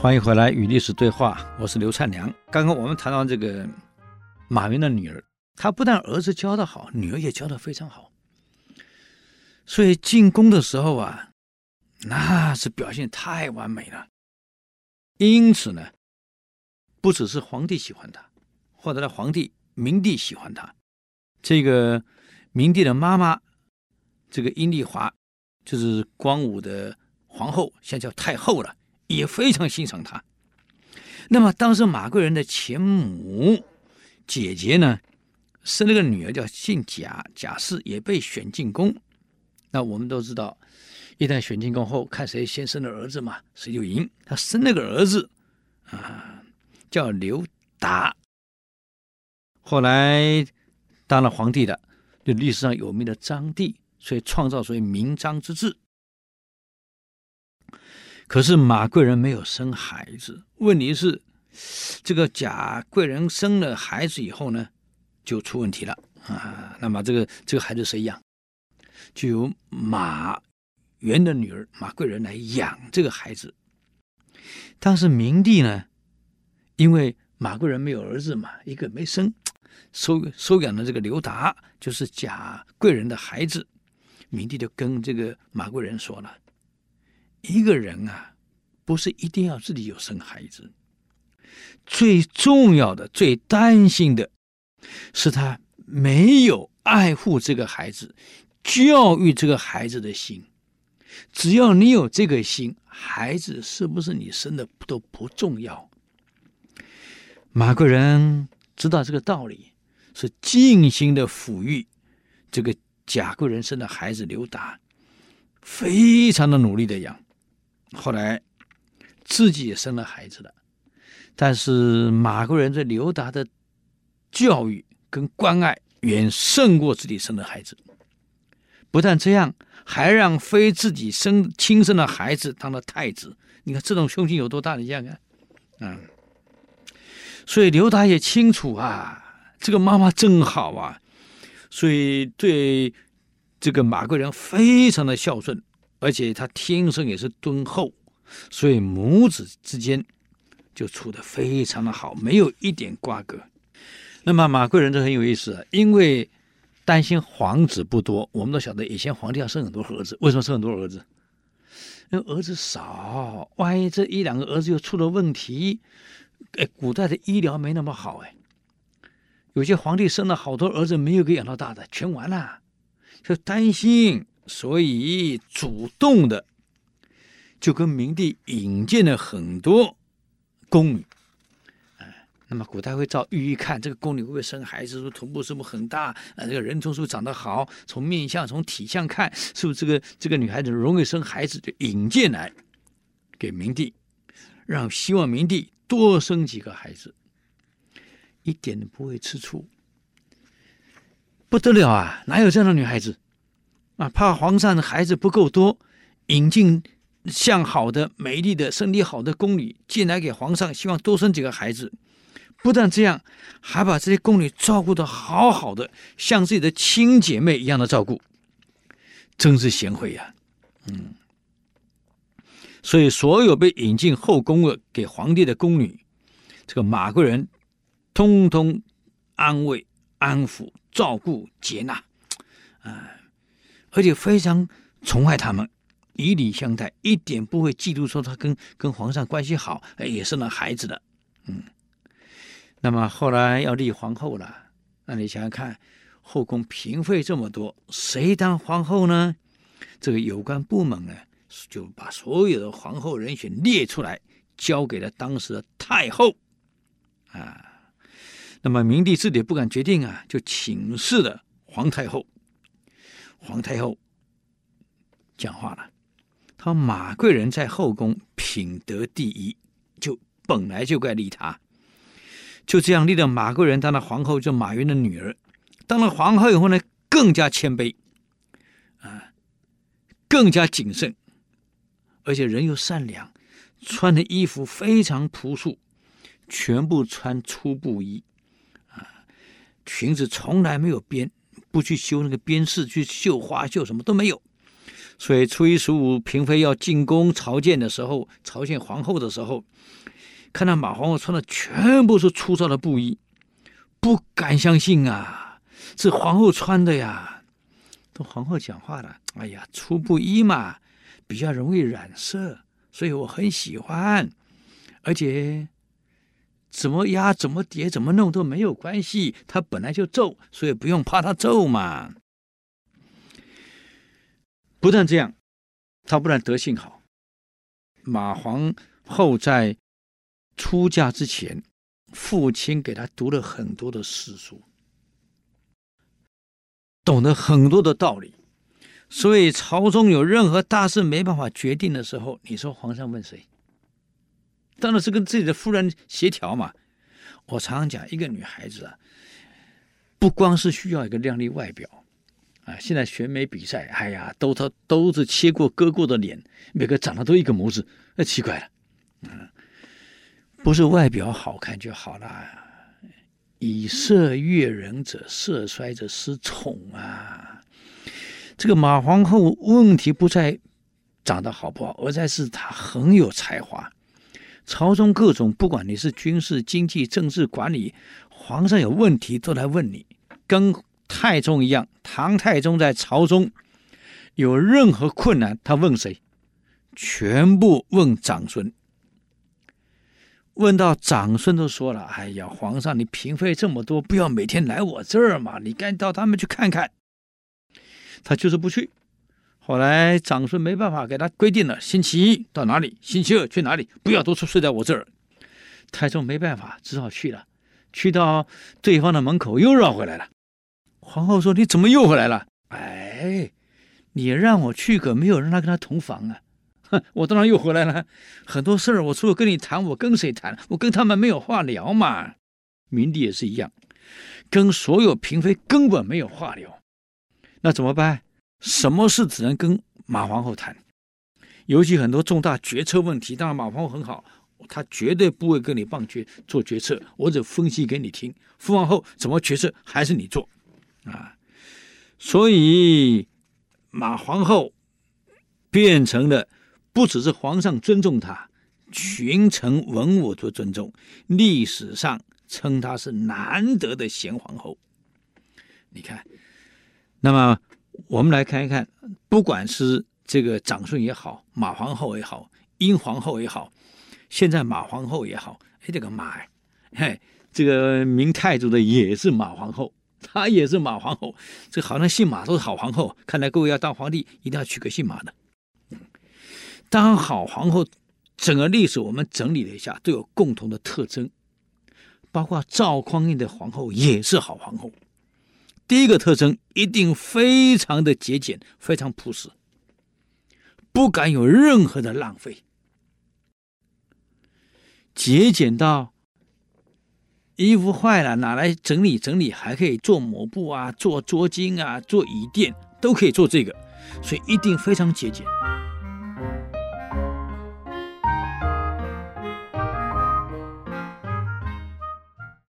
欢迎回来与历史对话，我是刘灿良。刚刚我们谈到这个马云的女儿，她不但儿子教的好，女儿也教的非常好。所以进宫的时候啊，那是表现太完美了。因此呢，不只是皇帝喜欢她，或者呢，皇帝明帝喜欢她，这个明帝的妈妈，这个阴丽华，就是光武的皇后，现在叫太后了。也非常欣赏他。那么当时马贵人的前母姐姐呢，生了个女儿叫姓贾，贾氏也被选进宫。那我们都知道，一旦选进宫后，看谁先生的儿子嘛，谁就赢。他生了个儿子啊，叫刘达。后来当了皇帝的，就历史上有名的章帝，所以创造所谓明章之治。可是马贵人没有生孩子，问题是，这个贾贵人生了孩子以后呢，就出问题了啊。那么这个这个孩子谁养？就由马援的女儿马贵人来养这个孩子。当时明帝呢，因为马贵人没有儿子嘛，一个没生，收收养了这个刘达，就是贾贵人的孩子。明帝就跟这个马贵人说了。一个人啊，不是一定要自己有生孩子，最重要的、最担心的，是他没有爱护这个孩子、教育这个孩子的心。只要你有这个心，孩子是不是你生的都不重要。马贵人知道这个道理，是尽心的抚育这个贾贵人生的孩子刘达，非常的努力的养。后来自己也生了孩子了，但是马贵人对刘达的教育跟关爱远胜过自己生的孩子。不但这样，还让非自己生亲生的孩子当了太子。你看这种胸襟有多大？你想想看，嗯。所以刘达也清楚啊，这个妈妈真好啊，所以对这个马贵人非常的孝顺。而且他天生也是敦厚，所以母子之间就处得非常的好，没有一点瓜葛。那么马贵人就很有意思，因为担心皇子不多，我们都晓得以前皇帝要生很多儿子，为什么生很多儿子？因为儿子少，万一这一两个儿子又出了问题，哎，古代的医疗没那么好哎，有些皇帝生了好多儿子没有给养到大的，全完了，就担心。所以主动的就跟明帝引荐了很多宫女，哎，那么古代会照御医看这个宫女会不会生孩子，说臀部是不是很大，啊，这个人中是不是长得好，从面相从体相看，是不是这个这个女孩子容易生孩子，就引荐来给明帝，让希望明帝多生几个孩子，一点都不会吃醋，不得了啊，哪有这样的女孩子？啊，怕皇上的孩子不够多，引进相好的、美丽的、身体好的宫女进来给皇上，希望多生几个孩子。不但这样，还把这些宫女照顾得好好的，像自己的亲姐妹一样的照顾，真是贤惠呀、嗯，所以所有被引进后宫的给皇帝的宫女，这个马贵人通通安慰、安抚、照顾、接纳，啊。而且非常宠爱他们，以礼相待，一点不会嫉妒说他跟跟皇上关系好，哎，也生了孩子的，嗯。那么后来要立皇后了，那你想想看，后宫嫔妃这么多，谁当皇后呢？这个有关部门呢，就把所有的皇后人选列出来，交给了当时的太后，啊。那么明帝自己不敢决定啊，就请示了皇太后。皇太后讲话了，他说：“马贵人在后宫品德第一，就本来就该立她。就这样立了马贵人当了皇后，就马云的女儿。当了皇后以后呢，更加谦卑，啊，更加谨慎，而且人又善良，穿的衣服非常朴素，全部穿粗布衣，啊，裙子从来没有编。”不去修那个边饰，去绣花绣什么都没有，所以初一十五，嫔妃要进宫朝见的时候，朝见皇后的时候，看到马皇后穿的全部是粗糙的布衣，不敢相信啊，是皇后穿的呀。跟皇后讲话了，哎呀，粗布衣嘛，比较容易染色，所以我很喜欢，而且怎么压、怎么叠、怎么弄都没有关系，它本来就皱，所以不用怕它皱嘛。不但这样，他不但德性好。马皇后在出嫁之前，父亲给他读了很多的诗书，懂得很多的道理。所以朝中有任何大事没办法决定的时候，你说皇上问谁？当然是跟自己的夫人协调嘛。我常常讲，一个女孩子啊，不光是需要一个靓丽外表。啊，现在选美比赛，哎呀，都他都是切过割过的脸，每个长得都一个模子，那奇怪了，嗯，不是外表好看就好了，以色悦人者，色衰则失宠啊。这个马皇后问题不在长得好不好，而在是她很有才华，朝中各种不管你是军事、经济、政治管理，皇上有问题都来问你，跟。太宗一样，唐太宗在朝中有任何困难，他问谁？全部问长孙。问到长孙都说了：“哎呀，皇上，你嫔妃这么多，不要每天来我这儿嘛，你该到他们去看看。”他就是不去。后来长孙没办法，给他规定了：星期一到哪里，星期二去哪里，不要都睡在我这儿。太宗没办法，只好去了。去到对方的门口，又绕回来了。皇后说：“你怎么又回来了？哎，你让我去，可没有让他跟他同房啊！哼，我当然又回来了。很多事儿，我除了跟你谈，我跟谁谈？我跟他们没有话聊嘛。明帝也是一样，跟所有嫔妃根本没有话聊。那怎么办？什么事只能跟马皇后谈，尤其很多重大决策问题。当然，马皇后很好，她绝对不会跟你棒决做决策，我只分析给你听。父皇后怎么决策，还是你做。”啊，所以马皇后变成了不只是皇上尊重她，群臣文武都尊重。历史上称她是难得的贤皇后。你看，那么我们来看一看，不管是这个长孙也好，马皇后也好，英皇后也好，现在马皇后也好，哎，这个马呀，嘿，这个明太祖的也是马皇后。她也是马皇后，这好像姓马都是好皇后。看来各位要当皇帝，一定要娶个姓马的。当好皇后，整个历史我们整理了一下，都有共同的特征，包括赵匡胤的皇后也是好皇后。第一个特征一定非常的节俭，非常朴实，不敢有任何的浪费，节俭到。衣服坏了，拿来整理整理，还可以做抹布啊，做桌巾啊，做椅垫，都可以做这个，所以一定非常节俭。